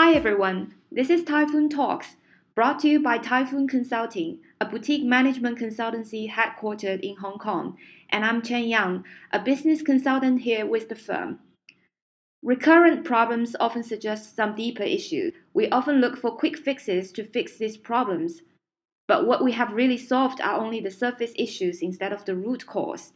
Hi everyone, this is Typhoon Talks, brought to you by Typhoon Consulting, a boutique management consultancy headquartered in Hong Kong, and I'm Chen Yang, a business consultant here with the firm. Recurrent problems often suggest some deeper issues. We often look for quick fixes to fix these problems, but what we have really solved are only the surface issues instead of the root cause.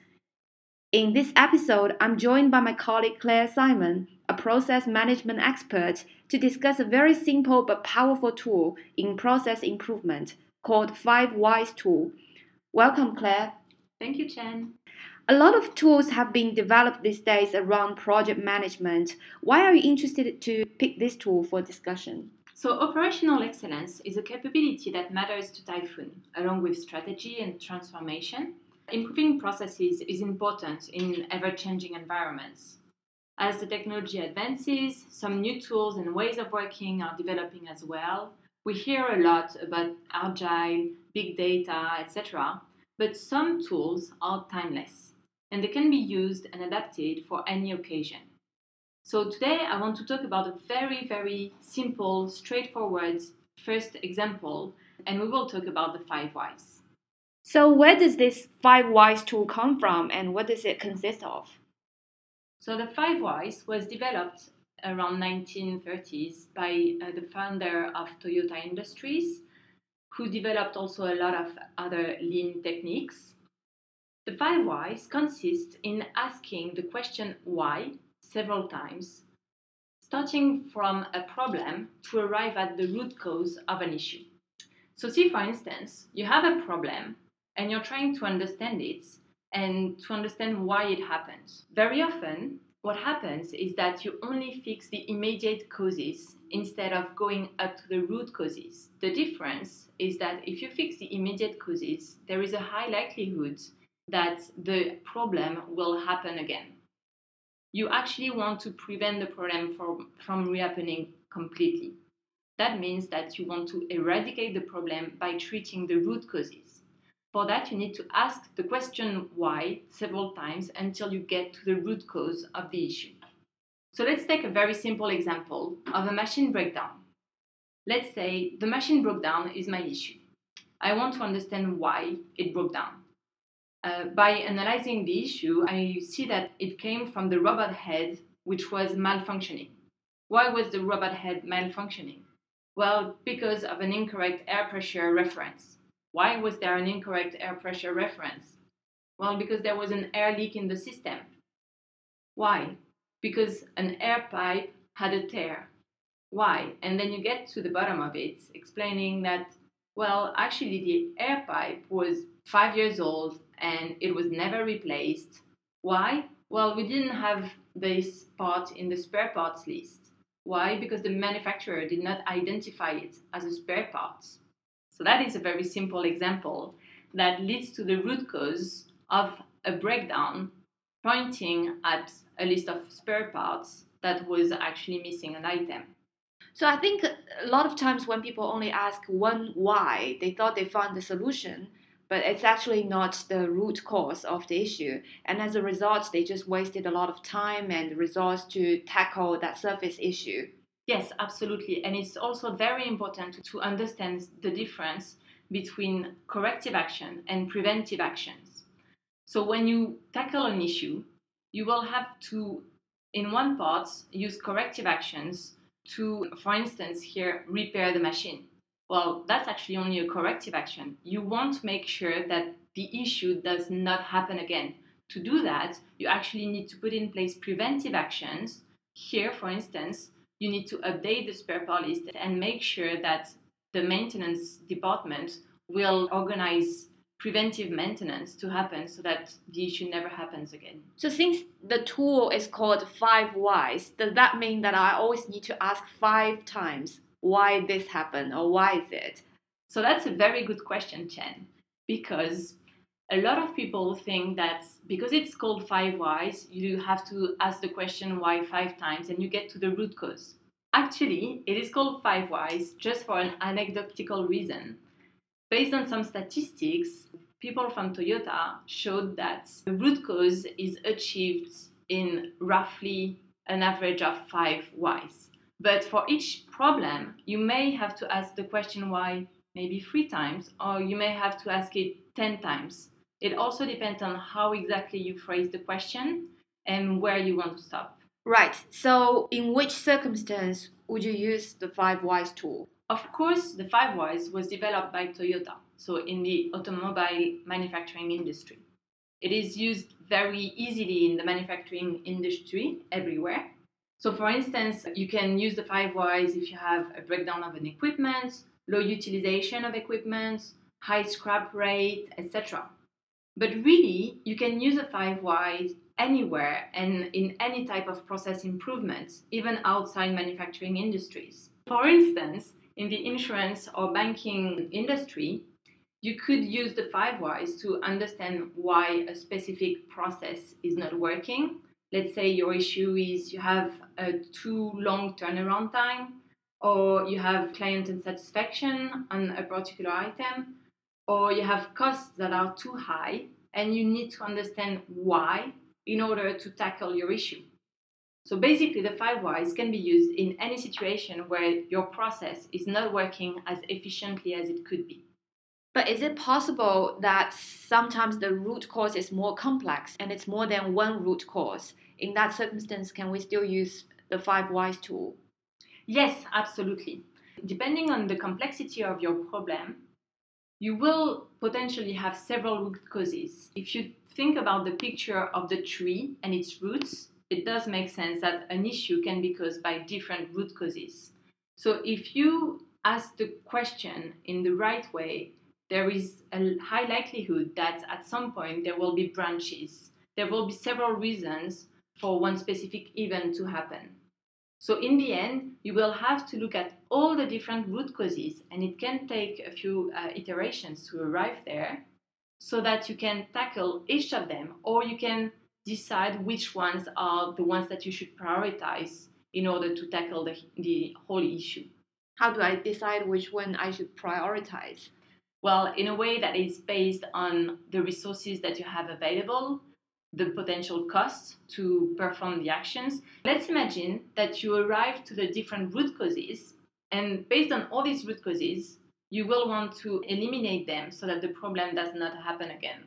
In this episode, I'm joined by my colleague Claire Simon, a process management expert, to discuss a very simple but powerful tool in process improvement called Five Whys tool. Welcome, Claire. Thank you, Chen. A lot of tools have been developed these days around project management. Why are you interested to pick this tool for discussion? So, operational excellence is a capability that matters to Typhoon, along with strategy and transformation improving processes is important in ever changing environments. As the technology advances, some new tools and ways of working are developing as well. We hear a lot about agile, big data, etc., but some tools are timeless and they can be used and adapted for any occasion. So, today I want to talk about a very, very simple, straightforward first example, and we will talk about the five whys. So, where does this five whys tool come from and what does it consist of? So, the five whys was developed around 1930s by uh, the founder of Toyota Industries, who developed also a lot of other lean techniques. The five whys consist in asking the question why several times, starting from a problem to arrive at the root cause of an issue. So, see for instance, you have a problem and you're trying to understand it and to understand why it happens. Very often, what happens is that you only fix the immediate causes instead of going up to the root causes. The difference is that if you fix the immediate causes, there is a high likelihood that the problem will happen again. You actually want to prevent the problem from, from rehappening completely. That means that you want to eradicate the problem by treating the root causes. For that, you need to ask the question why several times until you get to the root cause of the issue. So let's take a very simple example of a machine breakdown. Let's say the machine broke down is my issue. I want to understand why it broke down. Uh, by analyzing the issue, I see that it came from the robot head, which was malfunctioning. Why was the robot head malfunctioning? Well, because of an incorrect air pressure reference. Why was there an incorrect air pressure reference? Well, because there was an air leak in the system. Why? Because an air pipe had a tear. Why? And then you get to the bottom of it, explaining that, well, actually, the air pipe was five years old and it was never replaced. Why? Well, we didn't have this part in the spare parts list. Why? Because the manufacturer did not identify it as a spare part. So that is a very simple example that leads to the root cause of a breakdown pointing at a list of spare parts that was actually missing an item. So I think a lot of times when people only ask one why, they thought they found the solution, but it's actually not the root cause of the issue. And as a result, they just wasted a lot of time and resource to tackle that surface issue. Yes, absolutely. And it's also very important to understand the difference between corrective action and preventive actions. So when you tackle an issue, you will have to, in one part, use corrective actions to, for instance, here, repair the machine. Well, that's actually only a corrective action. You want to make sure that the issue does not happen again. To do that, you actually need to put in place preventive actions. Here, for instance, you need to update the spare part list and make sure that the maintenance department will organize preventive maintenance to happen so that the issue never happens again. So since the tool is called five whys, does that mean that I always need to ask five times why this happened or why is it? So that's a very good question, Chen, because a lot of people think that because it's called five whys, you have to ask the question why five times and you get to the root cause. Actually, it is called five whys just for an anecdotal reason. Based on some statistics, people from Toyota showed that the root cause is achieved in roughly an average of five whys. But for each problem, you may have to ask the question why maybe three times, or you may have to ask it 10 times. It also depends on how exactly you phrase the question and where you want to stop. Right. So, in which circumstance would you use the five whys tool? Of course, the five whys was developed by Toyota, so in the automobile manufacturing industry. It is used very easily in the manufacturing industry everywhere. So, for instance, you can use the five whys if you have a breakdown of an equipment, low utilization of equipment, high scrap rate, etc. But really, you can use the five whys anywhere and in any type of process improvements, even outside manufacturing industries. For instance, in the insurance or banking industry, you could use the five whys to understand why a specific process is not working. Let's say your issue is you have a too long turnaround time, or you have client unsatisfaction on a particular item, or you have costs that are too high, and you need to understand why in order to tackle your issue. So basically, the five whys can be used in any situation where your process is not working as efficiently as it could be. But is it possible that sometimes the root cause is more complex and it's more than one root cause? In that circumstance, can we still use the five whys tool? Yes, absolutely. Depending on the complexity of your problem, you will potentially have several root causes. If you think about the picture of the tree and its roots, it does make sense that an issue can be caused by different root causes. So if you ask the question in the right way, there is a high likelihood that at some point there will be branches. There will be several reasons for one specific event to happen. So, in the end, you will have to look at all the different root causes, and it can take a few uh, iterations to arrive there so that you can tackle each of them, or you can decide which ones are the ones that you should prioritize in order to tackle the, the whole issue. How do I decide which one I should prioritize? Well, in a way that is based on the resources that you have available, the potential costs to perform the actions. Let's imagine that you arrive to the different root causes, and based on all these root causes, you will want to eliminate them so that the problem does not happen again.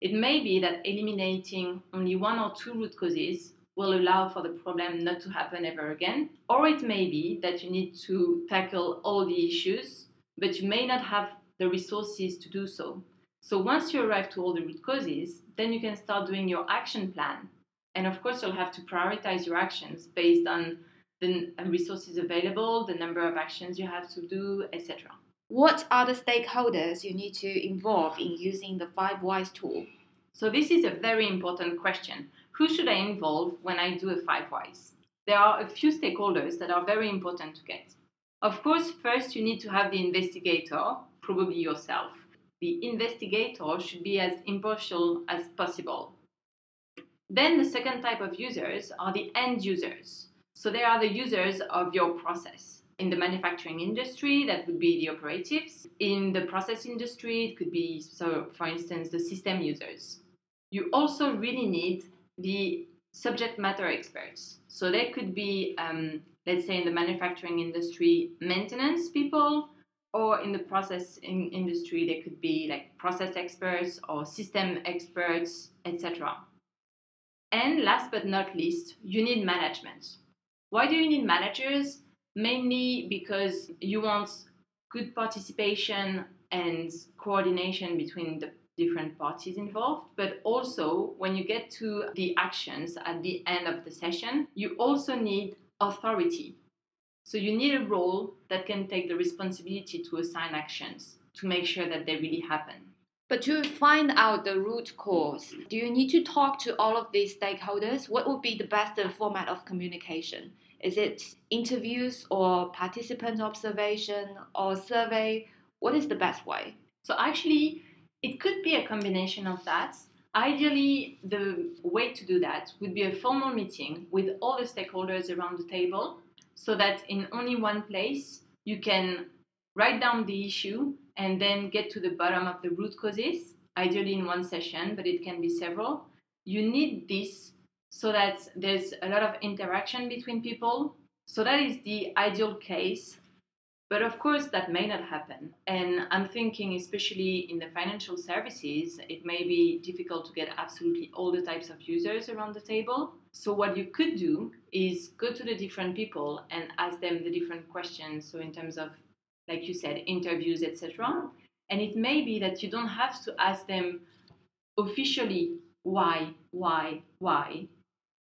It may be that eliminating only one or two root causes will allow for the problem not to happen ever again, or it may be that you need to tackle all the issues, but you may not have the resources to do so. So once you arrive to all the root causes, then you can start doing your action plan. And of course, you'll have to prioritize your actions based on the uh, resources available, the number of actions you have to do, etc. What are the stakeholders you need to involve in using the Five Whys tool? So this is a very important question. Who should I involve when I do a Five Whys? There are a few stakeholders that are very important to get. Of course, first you need to have the investigator probably yourself. The investigator should be as impartial as possible. Then the second type of users are the end users. So they are the users of your process. In the manufacturing industry, that would be the operatives. In the process industry, it could be, so for instance, the system users. You also really need the subject matter experts. So they could be, um, let's say, in the manufacturing industry, maintenance people, or in the process in industry they could be like process experts or system experts etc and last but not least you need management. Why do you need managers? Mainly because you want good participation and coordination between the different parties involved but also when you get to the actions at the end of the session you also need authority so you need a role that can take the responsibility to assign actions to make sure that they really happen. But to find out the root cause, do you need to talk to all of these stakeholders? What would be the best format of communication? Is it interviews or participant observation or survey? What is the best way? So, actually, it could be a combination of that. Ideally, the way to do that would be a formal meeting with all the stakeholders around the table so that in only one place you can write down the issue and then get to the bottom of the root causes, ideally in one session, but it can be several. You need this so that there's a lot of interaction between people So that is the ideal case. But of course, that may not happen. And I'm thinking, especially in the financial services, it may be difficult to get absolutely all the types of users around the table. So, what you could do is go to the different people and ask them the different questions. So, in terms of, like you said, interviews, etc. And it may be that you don't have to ask them officially why, why, why,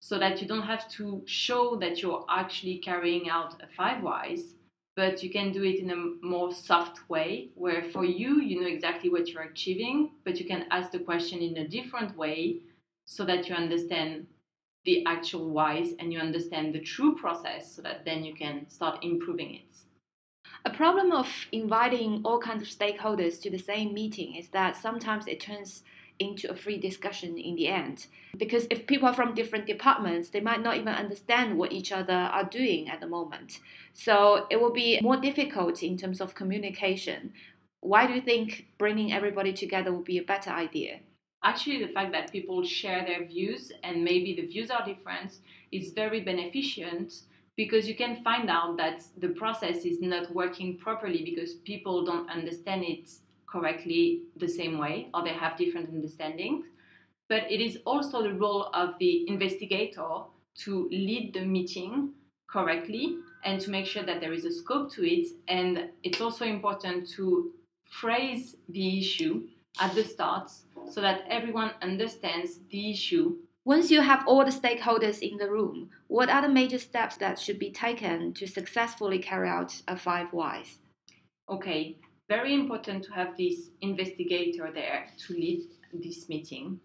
so that you don't have to show that you're actually carrying out a five whys, but you can do it in a more soft way where for you, you know exactly what you're achieving, but you can ask the question in a different way so that you understand the actual whys and you understand the true process so that then you can start improving it. A problem of inviting all kinds of stakeholders to the same meeting is that sometimes it turns into a free discussion in the end. Because if people are from different departments, they might not even understand what each other are doing at the moment. So it will be more difficult in terms of communication. Why do you think bringing everybody together would be a better idea? Actually, the fact that people share their views and maybe the views are different is very beneficial because you can find out that the process is not working properly because people don't understand it correctly the same way or they have different understandings. But it is also the role of the investigator to lead the meeting correctly and to make sure that there is a scope to it. And it's also important to phrase the issue at the start so that everyone understands the issue. Once you have all the stakeholders in the room, what are the major steps that should be taken to successfully carry out a five whys? Okay, very important to have this investigator there to lead this meeting.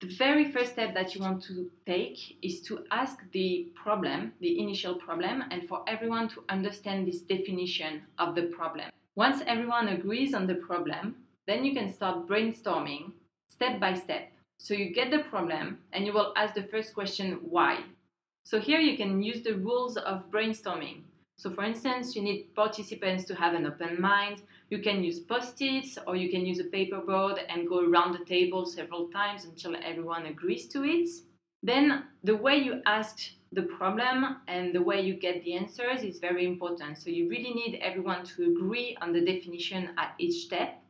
The very first step that you want to take is to ask the problem, the initial problem, and for everyone to understand this definition of the problem. Once everyone agrees on the problem, then you can start brainstorming step by step. So you get the problem and you will ask the first question why. So here you can use the rules of brainstorming. So, for instance, you need participants to have an open mind. You can use post its or you can use a paper board and go around the table several times until everyone agrees to it. Then, the way you ask the problem and the way you get the answers is very important. So, you really need everyone to agree on the definition at each step.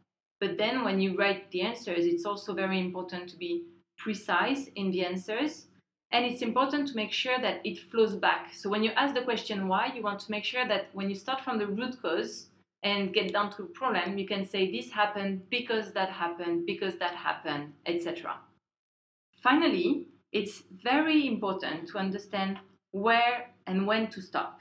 But then, when you write the answers, it's also very important to be precise in the answers and it's important to make sure that it flows back. So when you ask the question why, you want to make sure that when you start from the root cause and get down to a problem, you can say this happened because that happened, because that happened, etc. Finally, it's very important to understand where and when to stop.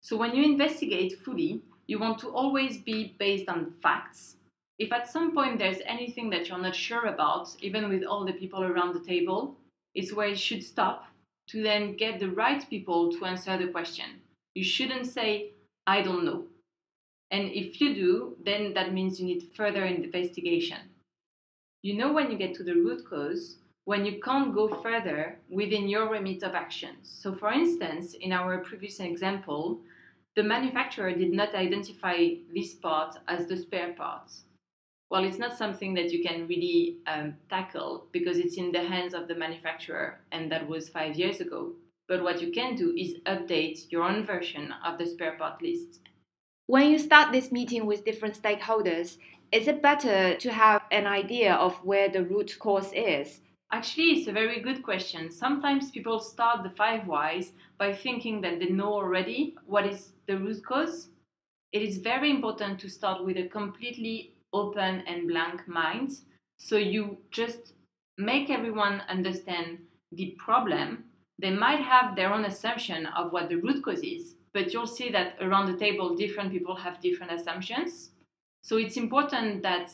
So when you investigate fully, you want to always be based on facts. If at some point there's anything that you're not sure about, even with all the people around the table, it's where you should stop to then get the right people to answer the question. You shouldn't say, I don't know. And if you do, then that means you need further investigation. You know when you get to the root cause, when you can't go further within your remit of actions. So, for instance, in our previous example, the manufacturer did not identify this part as the spare part well, it's not something that you can really um, tackle because it's in the hands of the manufacturer, and that was five years ago. But what you can do is update your own version of the spare part list. When you start this meeting with different stakeholders, is it better to have an idea of where the root cause is? Actually, it's a very good question. Sometimes people start the five whys by thinking that they know already what is the root cause. It is very important to start with a completely open and blank minds. So you just make everyone understand the problem. They might have their own assumption of what the root cause is, but you'll see that around the table, different people have different assumptions. So it's important that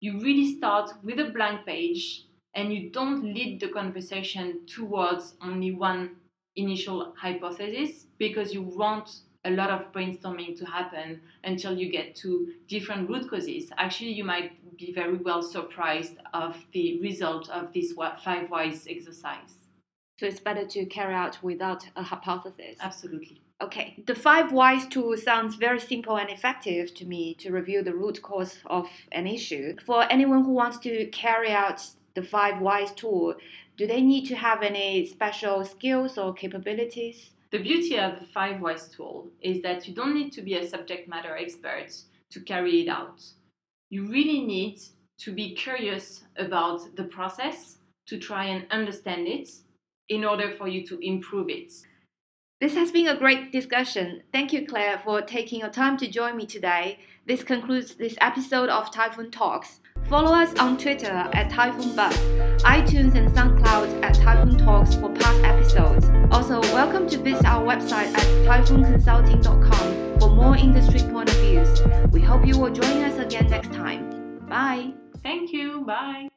you really start with a blank page and you don't lead the conversation towards only one initial hypothesis because you want a lot of brainstorming to happen until you get to different root causes. Actually, you might be very well surprised of the result of this five whys exercise. So it's better to carry out without a hypothesis. Absolutely. Okay, the five whys tool sounds very simple and effective to me to review the root cause of an issue. For anyone who wants to carry out the five whys tool, do they need to have any special skills or capabilities? The beauty of the Five Whys tool is that you don't need to be a subject matter expert to carry it out. You really need to be curious about the process to try and understand it in order for you to improve it. This has been a great discussion. Thank you, Claire, for taking your time to join me today. This concludes this episode of Typhoon Talks. Follow us on Twitter at Typhoon Buzz, iTunes and SoundCloud at Typhoon Talks for past episodes. Also, welcome to visit our website at typhoonconsulting.com for more industry point of views. We hope you will join us again next time. Bye. Thank you. Bye.